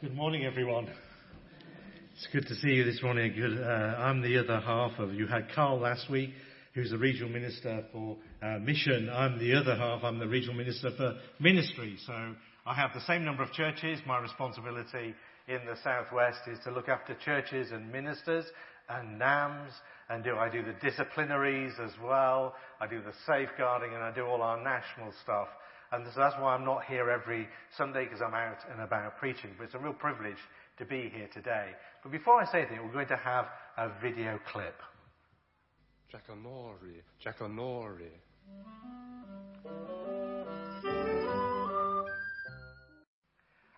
Good morning, everyone. It's good to see you this morning. Good, uh, I'm the other half of you. Had Carl last week, who's the regional minister for uh, mission. I'm the other half. I'm the regional minister for ministry. So I have the same number of churches. My responsibility in the southwest is to look after churches and ministers and NAMs and do I do the disciplinaries as well. I do the safeguarding and I do all our national stuff. And so that's why I'm not here every Sunday because I'm out and about preaching. But it's a real privilege to be here today. But before I say anything, we're going to have a video clip. Jackanory, Jackanory.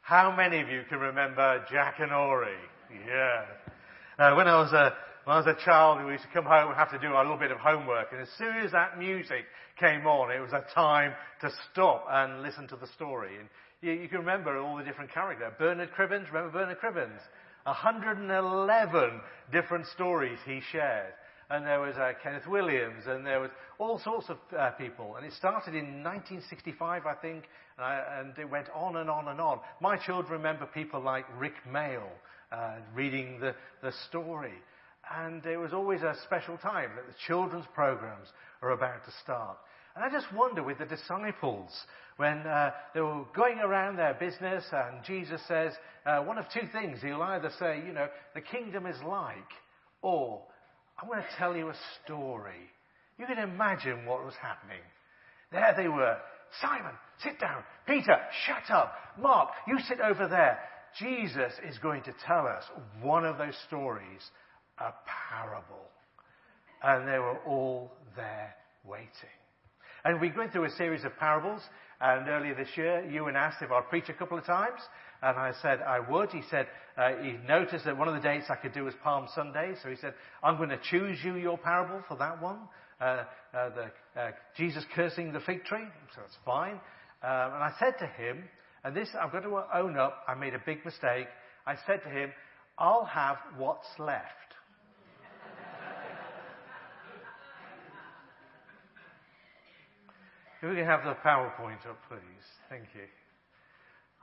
How many of you can remember Jack and Jackanory? Yeah. Uh, when I was a when I was a child, we used to come home and have to do a little bit of homework. And as soon as that music came on, it was a time to stop and listen to the story. And you, you can remember all the different characters. Bernard Cribbins, remember Bernard Cribbins? 111 different stories he shared. And there was uh, Kenneth Williams, and there was all sorts of uh, people. And it started in 1965, I think, and, I, and, it went on and on and on. My children remember people like Rik Mayall uh, reading the, the story. And it was always a special time that the children's programs are about to start. And I just wonder with the disciples, when uh, they were going around their business and Jesus says uh, one of two things. He'll either say, you know, the kingdom is like, or I'm going to tell you a story. You can imagine what was happening. There they were. Simon, sit down. Peter, shut up. Mark, you sit over there. Jesus is going to tell us one of those stories a parable. And they were all there waiting. And we went through a series of parables. And earlier this year, Ewan asked if I'd preach a couple of times. And I said I would. He said uh, he noticed that one of the dates I could do was Palm Sunday. So he said, I'm going to choose you your parable for that one. Uh, uh, the, uh, Jesus cursing the fig tree. So that's fine. Um, and I said to him, and this I'm going to own up, I made a big mistake. I said to him, I'll have what's left. If we can have the PowerPoint up, please. Thank you.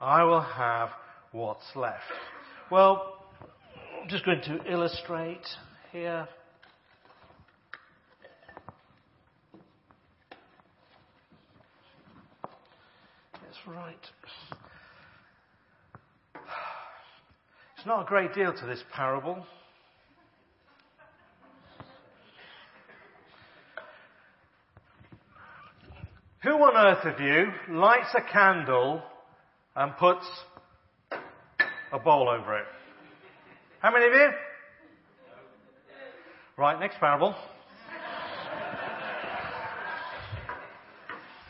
I will have what's left. Well, I'm just going to illustrate here. That's right. It's not a great deal to this parable. Who on earth of you lights a candle and puts a bowl over it? How many of you? Right, next parable.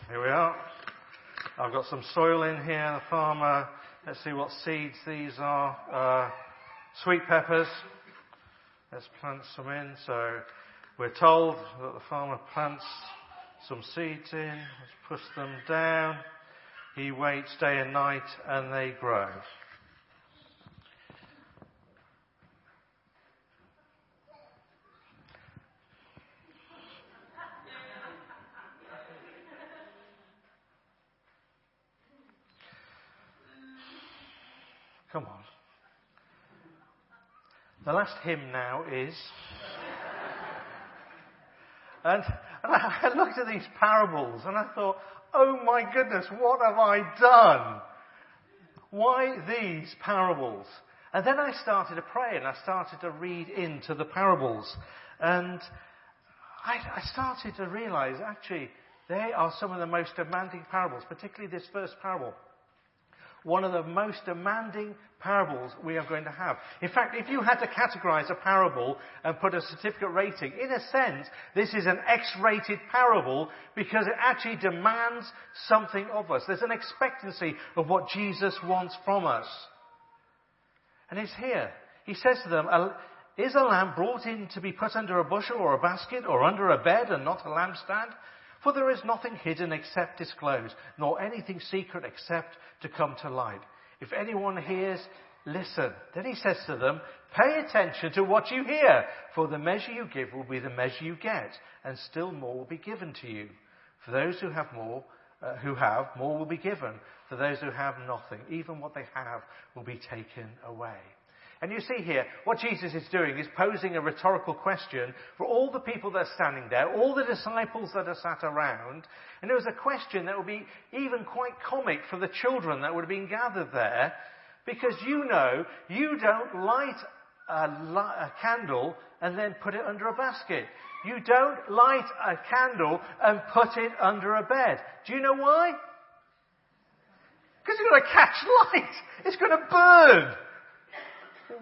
Here we are. I've got some soil in here. The farmer, let's see what seeds these are. Uh, sweet peppers. Let's plant some in. So we're told that the farmer plants some seeds in, let's push them down. He waits day and night and they grow. Come on. The last hymn now is. And and I looked at these parables and I thought, oh my goodness, what have I done? Why these parables? And then I started to pray and I started to read into the parables. And I, I started to realize actually they are some of the most demanding parables, particularly this first parable one of the most demanding parables we are going to have. In fact, if you had to categorize a parable and put a certificate rating, in a sense, this is an X-rated parable because it actually demands something of us. There's an expectancy of what Jesus wants from us. And it's here. He says to them, is a lamp brought in to be put under a bushel or a basket or under a bed and not a lampstand? For there is nothing hidden except disclosed, nor anything secret except to come to light. If anyone hears, listen. Then he says to them, pay attention to what you hear, for the measure you give will be the measure you get, and still more will be given to you. For those who have more, uh, who have, more will be given. For those who have nothing, even what they have will be taken away. And you see here, what Jesus is doing is posing a rhetorical question for all the people that are standing there, all the disciples that are sat around. And it was a question that would be even quite comic for the children that would have been gathered there. Because you know, you don't light a, a candle and then put it under a basket. You don't light a candle and put it under a bed. Do you know why? Because it's going to catch light. It's going to burn.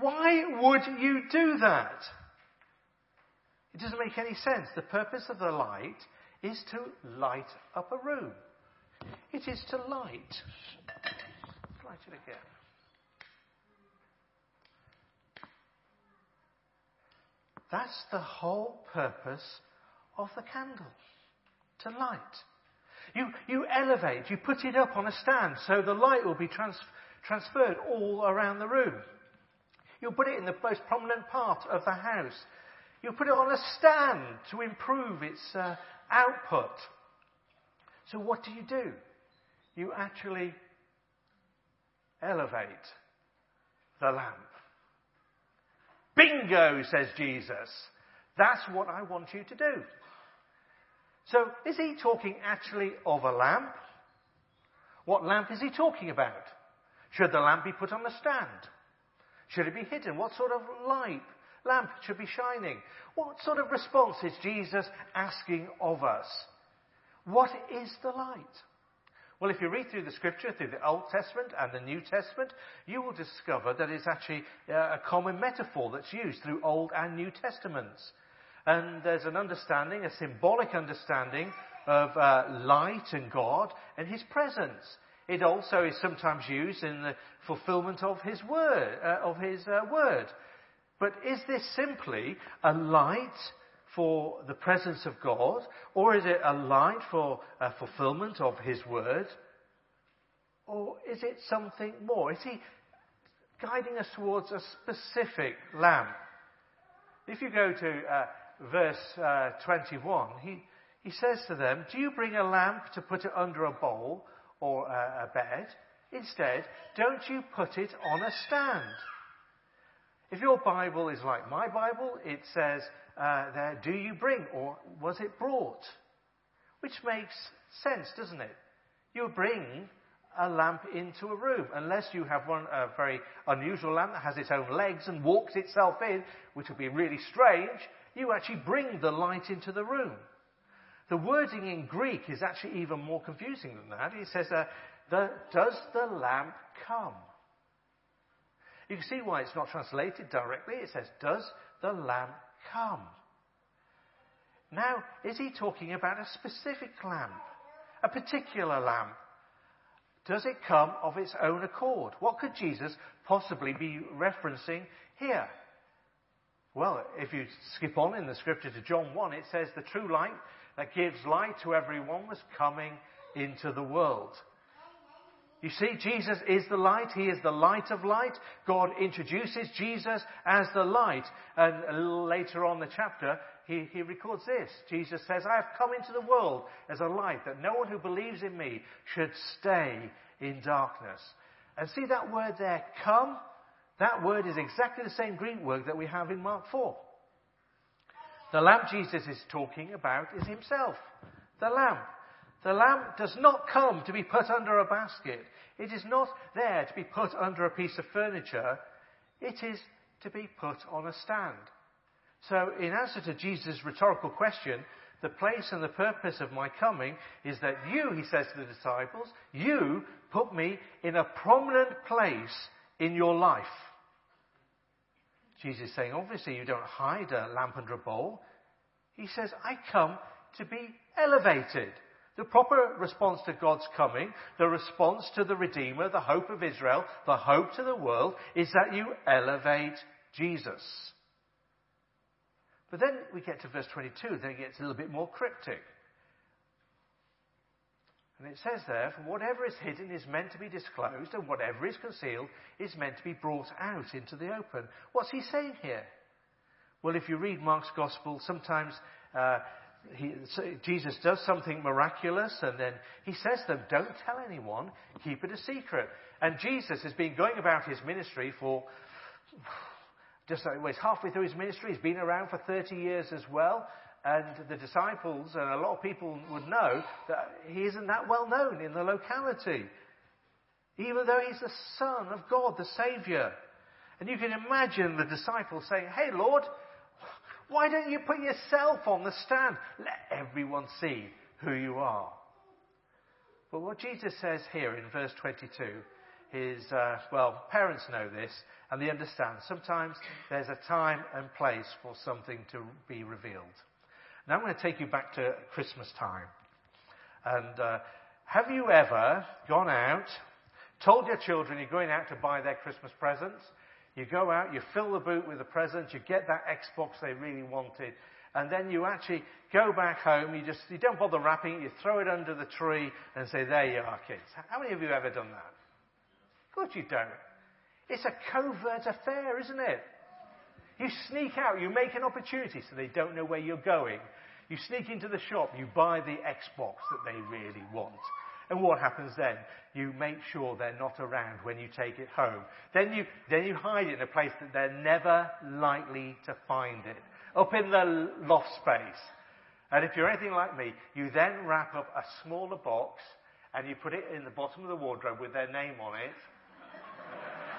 Why would you do that? It doesn't make any sense. The purpose of the light is to light up a room. It is to light. light it again. That's the whole purpose of the candle. To light. You, you elevate, you put it up on a stand so the light will be trans- transferred all around the room. You'll put it in the most prominent part of the house. You'll put it on a stand to improve its uh, output. So what do you do? You actually elevate the lamp. Bingo, says Jesus. That's what I want you to do. So, is he talking actually of a lamp? What lamp is he talking about? Should the lamp be put on a stand? Should it be hidden? What sort of light lamp should be shining? What sort of response is Jesus asking of us? What is the light? Well, if you read through the scripture, through the Old Testament and the New Testament, you will discover that it's actually uh, a common metaphor that's used through Old and New Testaments. And there's an understanding, a symbolic understanding of uh, light and God and His presence. It also is sometimes used in the fulfillment of His word, uh, of His uh, word. But is this simply a light for the presence of God, or is it a light for a fulfillment of His word? Or is it something more? Is He guiding us towards a specific lamp? If you go to uh, verse uh, 21, he, he says to them, Do you bring a lamp to put it under a bowl or a, a bed? Instead, don't you put it on a stand? If your Bible is like my Bible, it says, uh, there, do you bring or was it brought? Which makes sense, doesn't it? You bring a lamp into a room, unless you have one a very unusual lamp that has its own legs and walks itself in, which would be really strange. You actually bring the light into the room. The wording in Greek is actually even more confusing than that. It says, uh, the, "Does the lamp come?" You can see why it's not translated directly. It says, "Does the lamp come. Now, is he talking about a specific lamp? A particular lamp? Does it come of its own accord? What could Jesus possibly be referencing here? Well, if you skip on in the scripture to John 1, it says the true light that gives light to everyone was coming into the world. You see, Jesus is the light. He is the light of light. God introduces Jesus as the light. And a little later on the chapter, he, he records this. Jesus says, I have come into the world as a light that no one who believes in me should stay in darkness. And see that word there, come? That word is exactly the same Greek word that we have in Mark 4. The lamp Jesus is talking about is himself. The lamp. The lamp does not come to be put under a basket. It is not there to be put under a piece of furniture. It is to be put on a stand. So, in answer to Jesus' rhetorical question, the place and the purpose of my coming is that you, he says to the disciples, you put me in a prominent place in your life. Jesus is saying, obviously, you don't hide a lamp under a bowl. He says, I come to be elevated. The proper response to God's coming, the response to the Redeemer, the hope of Israel, the hope to the world, is that you elevate Jesus. But then we get to verse 22, then it gets a little bit more cryptic. And it says there, for whatever is hidden is meant to be disclosed, and whatever is concealed is meant to be brought out into the open. What's he saying here? Well, if you read Mark's Gospel, sometimes uh, he, so Jesus does something miraculous, and then he says to them, Don't tell anyone, keep it a secret. And Jesus has been going about his ministry for just well, he's halfway through his ministry. He's been around for 30 years as well. And the disciples and a lot of people would know that he isn't that well known in the locality. Even though he's the Son of God, the Saviour. And you can imagine the disciples saying, Hey Lord, why don't you put yourself on the stand? Let everyone see who you are. But what Jesus says here in verse 22 is, uh, well, parents know this and they understand. Sometimes there's a time and place for something to be revealed. Now I'm going to take you back to Christmas time. And uh, have you ever gone out, told your children you're going out to buy their Christmas presents? You go out, you fill the boot with the presents, you get that Xbox they really wanted, and then you actually go back home, you just, you don't bother wrapping it, you throw it under the tree and say, there you are, kids. How many of you ever done that? Of course you don't. It's a covert affair, isn't it? You sneak out, you make an opportunity so they don't know where you're going. You sneak into the shop, you buy the Xbox that they really want. And what happens then? You make sure they're not around when you take it home. Then you, then you hide it in a place that they're never likely to find it. Up in the loft space. And if you're anything like me, you then wrap up a smaller box and you put it in the bottom of the wardrobe with their name on it.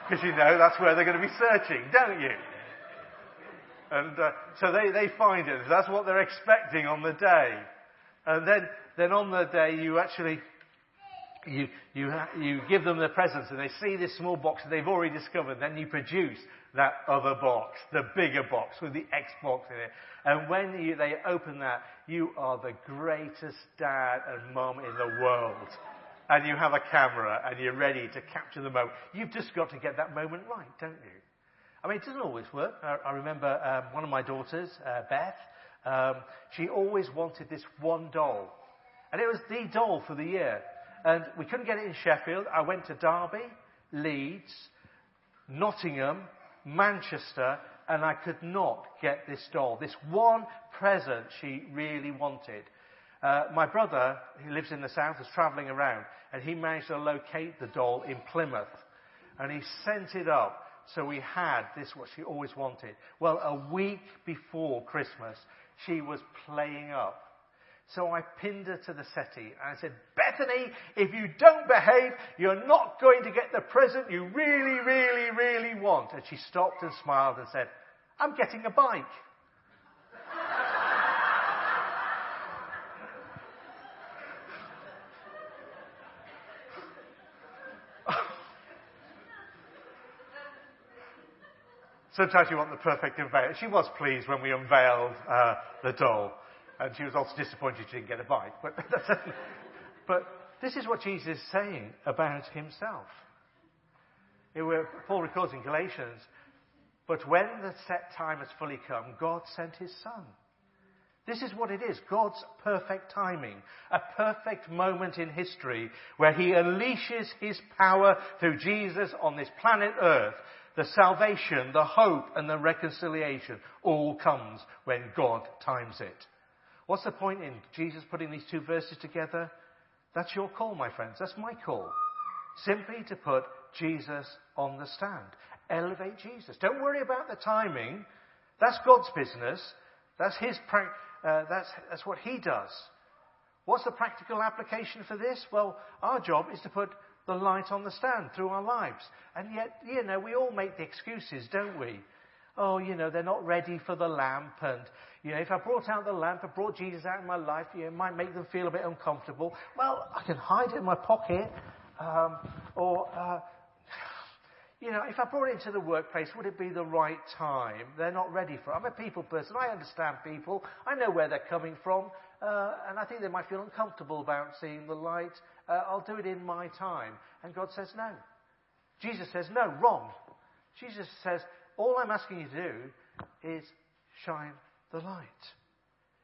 Because you know that's where they're going to be searching, don't you? And uh, so they, they find it. That's what they're expecting on the day. And then, then on the day you actually, you, you, you give them the presents and they see this small box that they've already discovered. Then you produce that other box, the bigger box with the Xbox in it. And when you, they open that, you are the greatest dad and mum in the world. And you have a camera and you're ready to capture the moment. You've just got to get that moment right, don't you? I mean, it doesn't always work. I, I remember um, one of my daughters, uh, Beth, um, she always wanted this one doll. And it was the doll for the year. And we couldn't get it in Sheffield. I went to Derby, Leeds, Nottingham, Manchester, and I could not get this doll. This one present she really wanted. Uh, my brother, who lives in the south, was travelling around, and he managed to locate the doll in Plymouth. And he sent it up so we had this, what she always wanted. Well, a week before Christmas, she was playing up. So I pinned her to the settee and I said, Bethany, if you don't behave, you're not going to get the present you really, really, really want. And she stopped and smiled and said, I'm getting a bike. Sometimes you want the perfect unveil. She was pleased when we unveiled uh, the doll, and she was also disappointed she didn't get a bike. But, but this is what Jesus is saying about himself. Were, Paul records in Galatians, but when the set time has fully come, God sent his Son. This is what it is God's perfect timing, a perfect moment in history where he unleashes his power through Jesus on this planet Earth the salvation, the hope, and the reconciliation all comes when God times it. What's the point in Jesus putting these two verses together? That's your call, my friends. That's my call. Simply to put Jesus on the stand. Elevate Jesus. Don't worry about the timing. That's God's business. That's his, uh, that's, that's what he does. What's the practical application for this? Well, our job is to put the light on the stand through our lives. And yet, you know, we all make the excuses, don't we? Oh, you know, they're not ready for the lamp. And, you know, if I brought out the lamp, I brought Jesus out in my life, you know, it might make them feel a bit uncomfortable. Well, I can hide it in my pocket. Um, or, uh, you know, if I brought it into the workplace, would it be the right time? They're not ready for it. I'm a people person. I understand people. I know where they're coming from. Uh, and I think they might feel uncomfortable about seeing the light. Uh, I'll do it in my time. And God says no. Jesus says no, wrong. Jesus says, all I'm asking you to do is shine the light.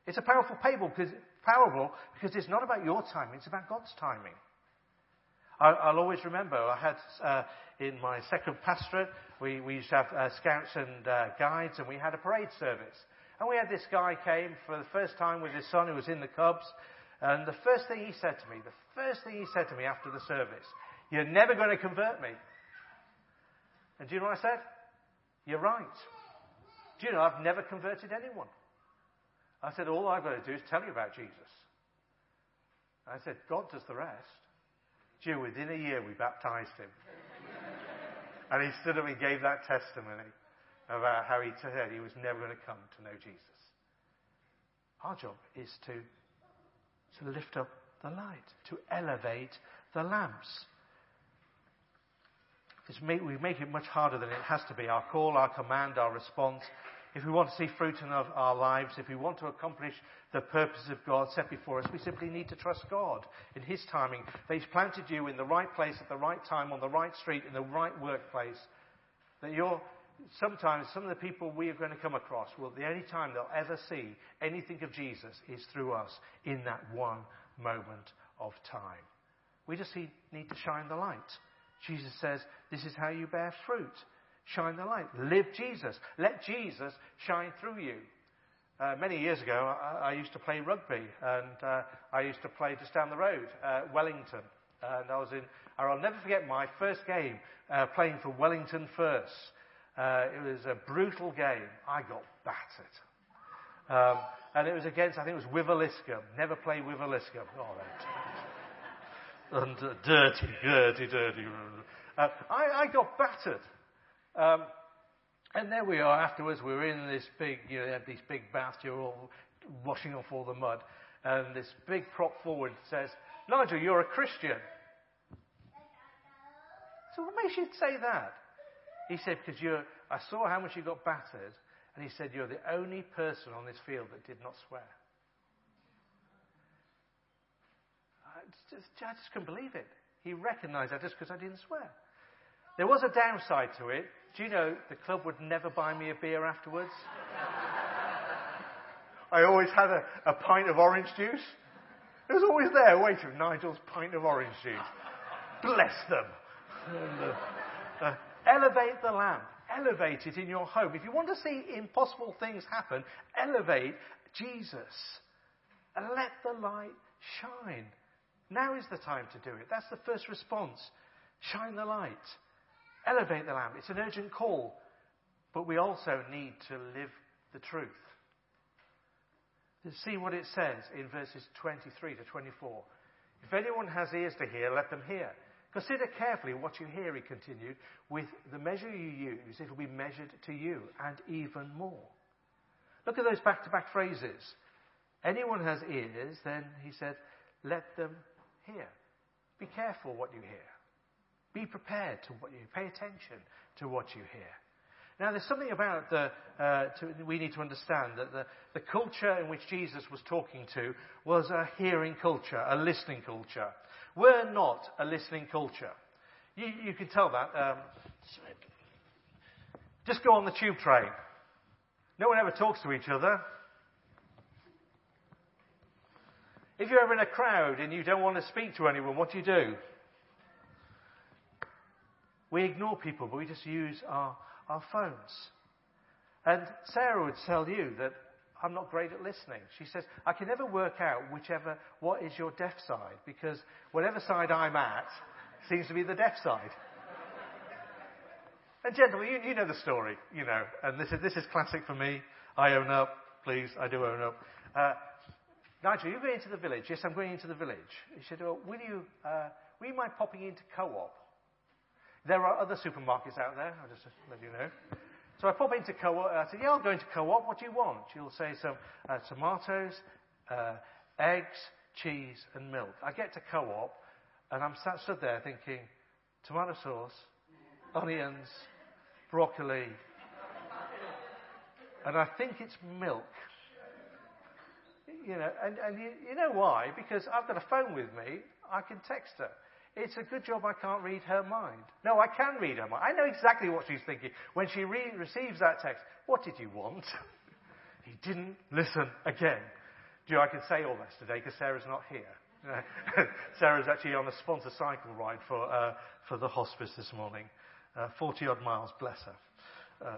It's a powerful parable because, parable because it's not about your timing, it's about God's timing. I, will always remember, I had uh, in my second pastorate, we, we used to have uh, scouts and uh, guides, and we had a parade service. And we had this guy came for the first time with his son who was in the Cubs. And the first thing he said to me, the first thing he said to me after the service, you're never going to convert me. And do you know what I said? You're right. Do you know I've never converted anyone? I said, all I've got to do is tell you about Jesus. I said, God does the rest. Do you know, within a year we baptized him. and he stood up and gave that testimony about how he said he was never going to come to know Jesus. Our job is to, to lift up the light, to elevate the lamps. We make it much harder than it has to be. Our call, our command, our response. If we want to see fruit in our, our lives, if we want to accomplish the purpose of God set before us, we simply need to trust God in His timing. That He's planted you in the right place at the right time, on the right street, in the right workplace. That you're, sometimes some of the people we are going to come across will, the only time they'll ever see anything of Jesus is through us in that one moment of time. We just need to shine the light. Jesus says, This is how you bear fruit. Shine the light. Live Jesus. Let Jesus shine through you. Uh, many years ago, I, I, used to play rugby, and uh, I used to play just down the road, uh, Wellington. And I was in, I'll never forget my first game uh, playing for Wellington First. Uh, it was a brutal game. I got battered. Um, and it was against, I think it was Wiveliscombe. Never play Wiveliscombe. Oh, and uh, dirty, dirty, dirty. Uh, I, I, got battered. Um, and there we are afterwards. We were in this big, you know, these big baths. You're all washing off all the mud. And this big prop forward says, Nigel, you're a Christian. So what makes you say that? He said, because you're, I saw how much you got battered. And he said, you're the only person on this field that did not swear. just, I just couldn't believe it. He recognized that just because I didn't swear. There was a downside to it. Do you know the club would never buy me a beer afterwards? I always had a, a pint of orange juice. It was always there waiting, for Nigel's pint of orange juice. Bless them. And, uh, uh, elevate the lamp. Elevate it in your home. If you want to see impossible things happen, elevate Jesus. And let the light shine. Now is the time to do it. That's the first response. Shine the light. Elevate the lamp. It's an urgent call. But we also need to live the truth. See what it says in verses 23 to 24. If anyone has ears to hear, let them hear. Consider carefully what you hear, he continued. With the measure you use, it will be measured to you, and even more. Look at those back to back phrases. Anyone has ears, then he said, let them hear. Be careful what you hear. Be prepared to what you pay attention to what you hear. Now, there's something about the, uh, to, we need to understand that the, the culture in which Jesus was talking to was a hearing culture, a listening culture. We're not a listening culture. You, you can tell that. Um, just go on the tube train. No one ever talks to each other. If you're ever in a crowd and you don't want to speak to anyone, what do you do? We ignore people, but we just use our, our phones. And Sarah would tell you that I'm not great at listening. She says, I can never work out whichever, what is your deaf side, because whatever side I'm at seems to be the deaf side. and gentlemen, you, you know the story, you know, and this is, this is classic for me. I own up, please, I do own up. Uh, Nigel, you're going into the village. Yes, I'm going into the village. He said, well, will you, uh, will you mind popping into Co-op? There are other supermarkets out there. I'll just let you know. So I pop into Co-op. I said, yeah, I'll go into Co-op. What do you want? She'll say some uh, tomatoes, uh, eggs, cheese, and milk. I get to Co-op, and I'm sat stood there thinking, tomato sauce, onions, broccoli, and I think it's milk you know, and, and you, you know why? Because I've got a phone with me. I can text her. It's a good job I can't read her mind. No, I can read her mind. I know exactly what she's thinking. When she re- receives that text, what did you want? he didn't listen again. Do you know, I can say all this today because Sarah's not here. Sarah's actually on a sponsor cycle ride for, uh, for the hospice this morning. Uh, 40 odd miles, bless her. Uh,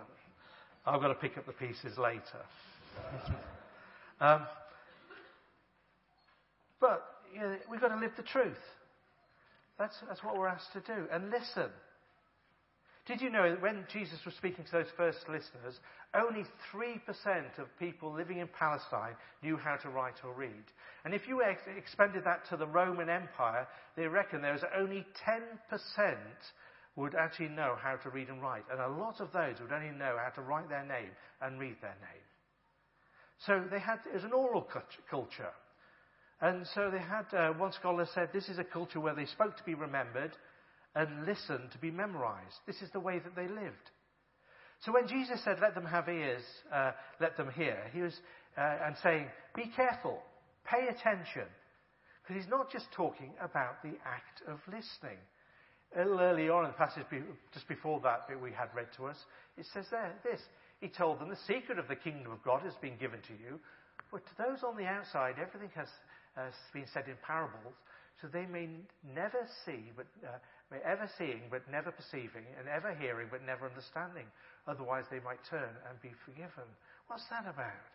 I've got to pick up the pieces later. Um, but you know, we've got to live the truth. That's, that's what we're asked to do. And listen. Did you know that when Jesus was speaking to those first listeners, only 3% of people living in Palestine knew how to write or read? And if you ex- expanded that to the Roman Empire, they reckon there was only 10% would actually know how to read and write. And a lot of those would only know how to write their name and read their name. So they had, it was an oral culture. And so they had, uh, one scholar said, this is a culture where they spoke to be remembered and listened to be memorized. This is the way that they lived. So when Jesus said, let them have ears, uh, let them hear, he was, uh, and saying, be careful, pay attention. Because he's not just talking about the act of listening. A little early on in the passage, just before that bit we had read to us, it says there, this. He told them, the secret of the kingdom of God has been given to you, but to those on the outside, everything has, has been said in parables, so they may never see, but uh, may ever seeing, but never perceiving, and ever hearing, but never understanding. Otherwise, they might turn and be forgiven. What's that about?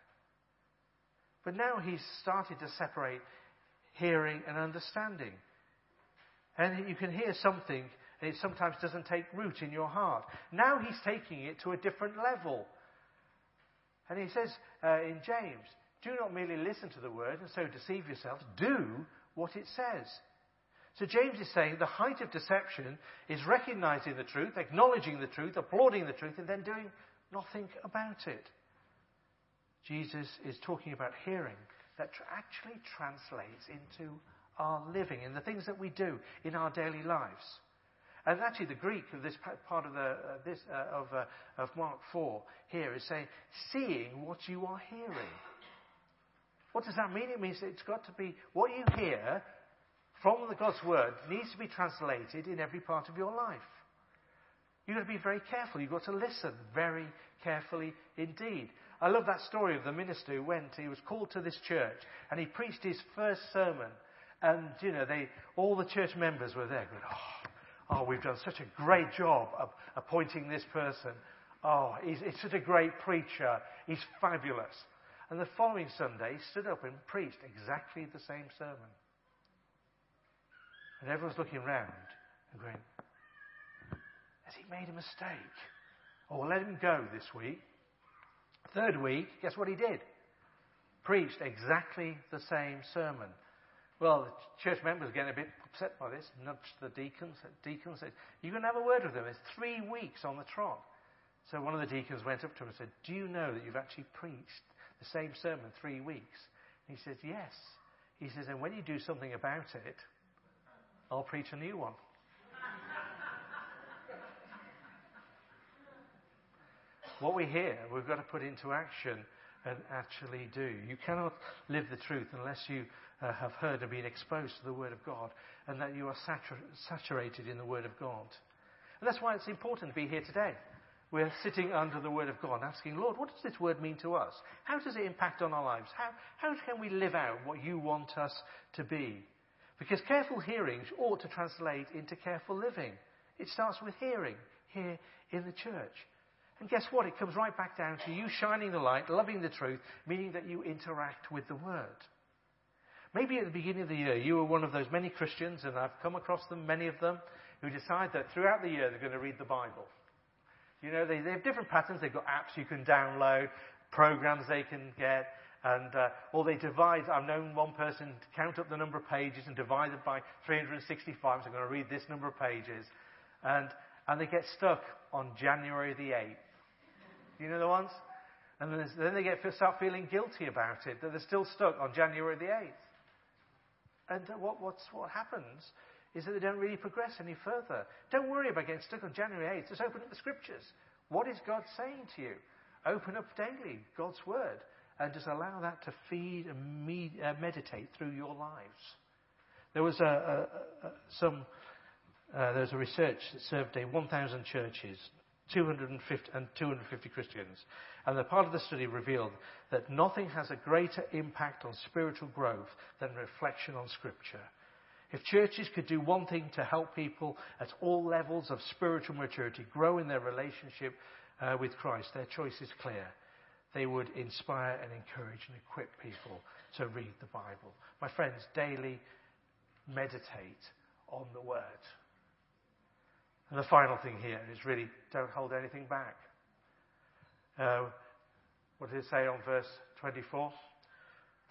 But now he's started to separate hearing and understanding. And you can hear something, and it sometimes doesn't take root in your heart. Now he's taking it to a different level. And he says uh, in James, do not merely listen to the word and so deceive yourselves. Do what it says. So James is saying the height of deception is recognizing the truth, acknowledging the truth, applauding the truth, and then doing nothing about it. Jesus is talking about hearing that actually translates into our living in the things that we do in our daily lives. And actually, the Greek of this part of, the, uh, this, uh, of, uh, of Mark 4 here is saying, seeing what you are hearing. What does that mean? It means that it's got to be what you hear from the God's Word needs to be translated in every part of your life. You've got to be very careful. You've got to listen very carefully indeed. I love that story of the minister who went, he was called to this church, and he preached his first sermon. And, you know, they, all the church members were there going, oh, oh, we've done such a great job of appointing this person. Oh, he's, he's such a great preacher. He's fabulous. And the following Sunday, stood up and preached exactly the same sermon. And everyone's looking around and going, Has he made a mistake? Oh, we'll let him go this week. Third week, guess what he did? Preached exactly the same sermon. Well, the church members are getting a bit upset by this, nudged the deacons. The deacons said, going to have a word with them. It's three weeks on the trot. So one of the deacons went up to him and said, Do you know that you've actually preached the same sermon three weeks? And he says, Yes. He says, And when you do something about it, I'll preach a new one. what we hear, we've got to put into action and actually do. You cannot live the truth unless you uh, have heard and been exposed to the Word of God and that you are satur- saturated in the Word of God. And that's why it's important to be here today. We're sitting under the Word of God asking, Lord, what does this Word mean to us? How does it impact on our lives? How, how can we live out what you want us to be? Because careful hearing ought to translate into careful living. It starts with hearing here in the church. And guess what? It comes right back down to you shining the light, loving the truth, meaning that you interact with the Word. Maybe at the beginning of the year, you were one of those many Christians, and I've come across them, many of them, who decide that throughout the year they're going to read the Bible. You know, they, they have different patterns. They've got apps you can download, programs they can get, and uh, or they divide. I've known one person count up the number of pages and divide it by 365. So I'm going to read this number of pages, and and they get stuck on January the 8th. You know the ones? And then, then they get start feeling guilty about it that they're still stuck on January the 8th. And uh, what what's what happens is that they don't really progress any further. Don't worry about getting stuck on January 8th. Just open up the scriptures. What is God saying to you? Open up daily God's word and just allow that to feed and med- uh, meditate through your lives. There was a, a, a some uh, there was a research that surveyed 1,000 churches, 250 and 250 Christians, and the part of the study revealed that nothing has a greater impact on spiritual growth than reflection on Scripture. If churches could do one thing to help people at all levels of spiritual maturity grow in their relationship uh, with Christ, their choice is clear. they would inspire and encourage and equip people to read the Bible. My friends, daily meditate on the Word. And the final thing here is really don't hold anything back. Uh, what did it say on verse 24?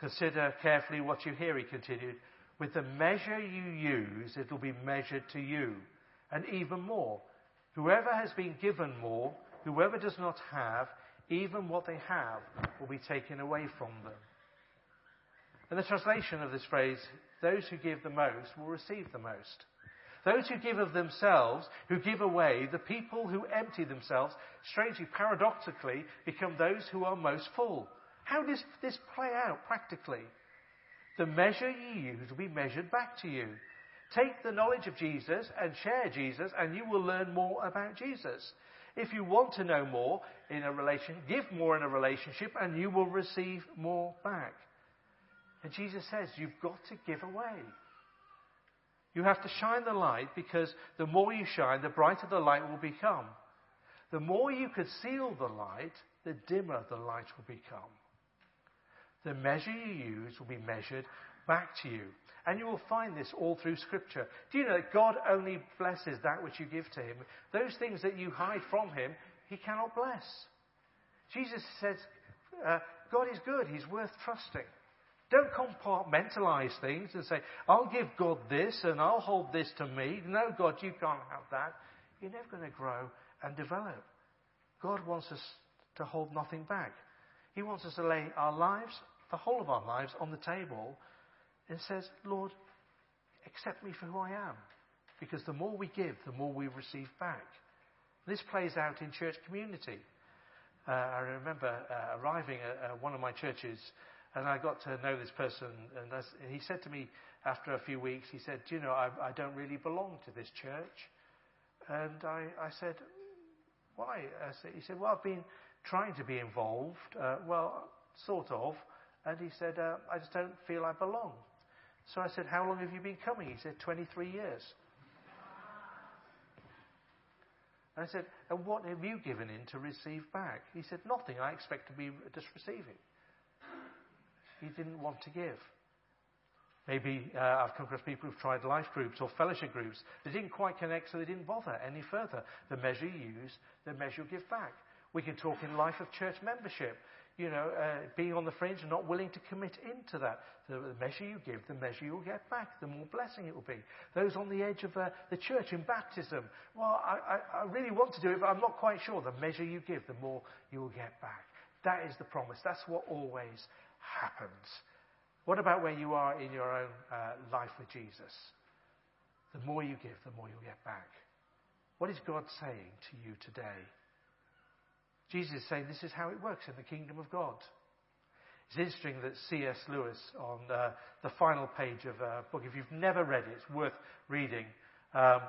Consider carefully what you hear, he continued. With the measure you use, it will be measured to you, and even more. Whoever has been given more, whoever does not have, even what they have will be taken away from them. And the translation of this phrase, those who give the most will receive the most. Those who give of themselves, who give away, the people who empty themselves, strangely, paradoxically, become those who are most full. How does this play out practically? The measure you use will be measured back to you. Take the knowledge of Jesus and share Jesus, and you will learn more about Jesus. If you want to know more in a relation, give more in a relationship, and you will receive more back. And Jesus says, you've got to give away. You have to shine the light because the more you shine, the brighter the light will become. The more you conceal the light, the dimmer the light will become. The measure you use will be measured back to you. And you will find this all through Scripture. Do you know that God only blesses that which you give to Him? Those things that you hide from Him, He cannot bless. Jesus says, uh, God is good, He's worth trusting. Don't compartmentalize things and say, I'll give God this and I'll hold this to me. No, God, you can't have that. You're never going to grow and develop. God wants us to hold nothing back. He wants us to lay our lives, the whole of our lives, on the table and says, Lord, accept me for who I am. Because the more we give, the more we receive back. This plays out in church community. Uh, I remember uh, arriving at uh, one of my churches and I got to know this person, and he said to me after a few weeks, he said, Do you know, I, I don't really belong to this church. And I, I said, Why? I said, he said, Well, I've been trying to be involved. Uh, well, sort of. And he said, uh, I just don't feel I belong. So I said, How long have you been coming? He said, 23 years. And I said, And what have you given in to receive back? He said, Nothing. I expect to be just receiving he didn't want to give. Maybe uh, I've come across people who've tried life groups or fellowship groups. They didn't quite connect, so they didn't bother any further. The measure you use, the measure you give back. We can talk in life of church membership. You know, uh, being on the fringe and not willing to commit into that. The, measure you give, the measure you'll get back, the more blessing it will be. Those on the edge of uh, the church in baptism. Well, I, I, I really want to do it, but I'm not quite sure. The measure you give, the more you will get back. That is the promise. That's what always happens. What about where you are in your own uh, life with Jesus? The more you give, the more you'll get back. What is God saying to you today? Jesus is saying this is how it works in the kingdom of God. It's interesting that C.S. Lewis, on uh, the final page of a book, if you've never read it, it's worth reading, um,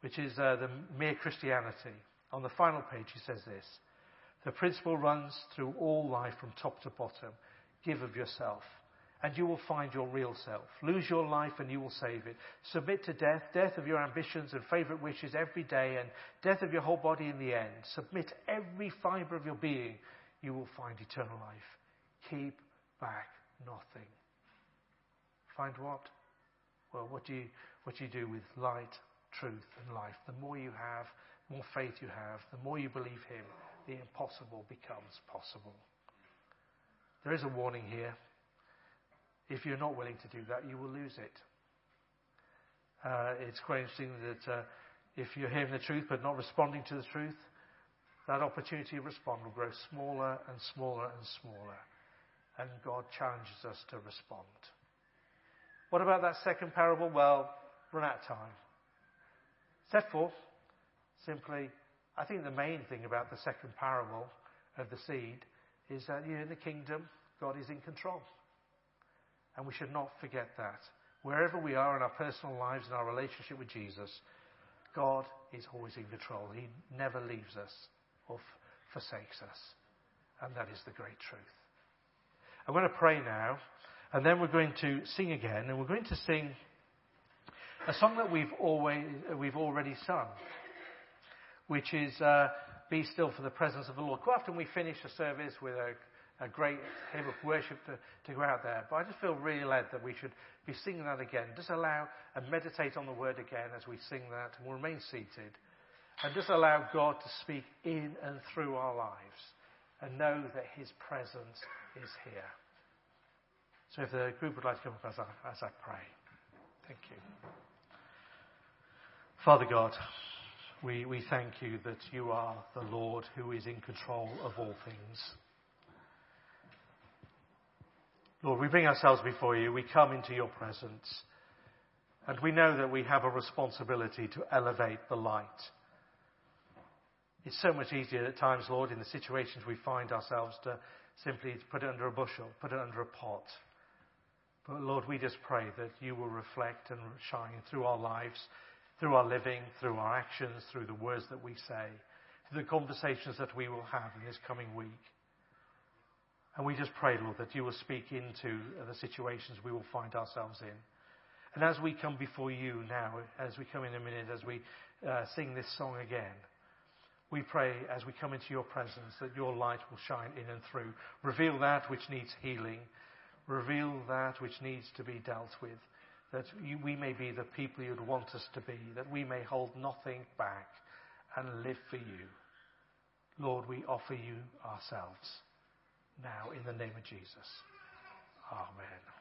which is uh, The Mere Christianity. On the final page, he says this The principle runs through all life from top to bottom. Give of yourself, and you will find your real self. Lose your life, and you will save it. Submit to death, death of your ambitions and favorite wishes every day, and death of your whole body in the end. Submit every fiber of your being, you will find eternal life. Keep back nothing. Find what? Well, what do you, what do, you do with light, truth, and life? The more you have, the more faith you have, the more you believe Him, the impossible becomes possible. There is a warning here. If you're not willing to do that, you will lose it. Uh, it's quite interesting that uh, if you're hearing the truth but not responding to the truth, that opportunity to respond will grow smaller and smaller and smaller. And God challenges us to respond. What about that second parable? Well, run out of time. Step four, simply, I think the main thing about the second parable of the seed is that you know, in the kingdom, God is in control. And we should not forget that. Wherever we are in our personal lives, in our relationship with Jesus, God is always in control. He never leaves us or f- forsakes us. And that is the great truth. I'm going to pray now, and then we're going to sing again, and we're going to sing a song that we've, always, we've already sung, which is uh, be still for the presence of the Lord. Quite often we finish a service with a a great hymn of worship to, to go out there. But I just feel really led that we should be singing that again. Just allow and meditate on the word again as we sing that and we'll remain seated. And just allow God to speak in and through our lives and know that His presence is here. So if the group would like to come up as I, as I pray. Thank you. Father God, we, we thank you that you are the Lord who is in control of all things. Lord, we bring ourselves before you. We come into your presence. And we know that we have a responsibility to elevate the light. It's so much easier at times, Lord, in the situations we find ourselves to simply put it under a bushel, put it under a pot. But Lord, we just pray that you will reflect and shine through our lives, through our living, through our actions, through the words that we say, through the conversations that we will have in this coming week. And we just pray, Lord, that you will speak into the situations we will find ourselves in. And as we come before you now, as we come in a minute, as we uh, sing this song again, we pray as we come into your presence that your light will shine in and through. Reveal that which needs healing. Reveal that which needs to be dealt with. That you, we may be the people you'd want us to be. That we may hold nothing back and live for you. Lord, we offer you ourselves now in the name of Jesus. Amen.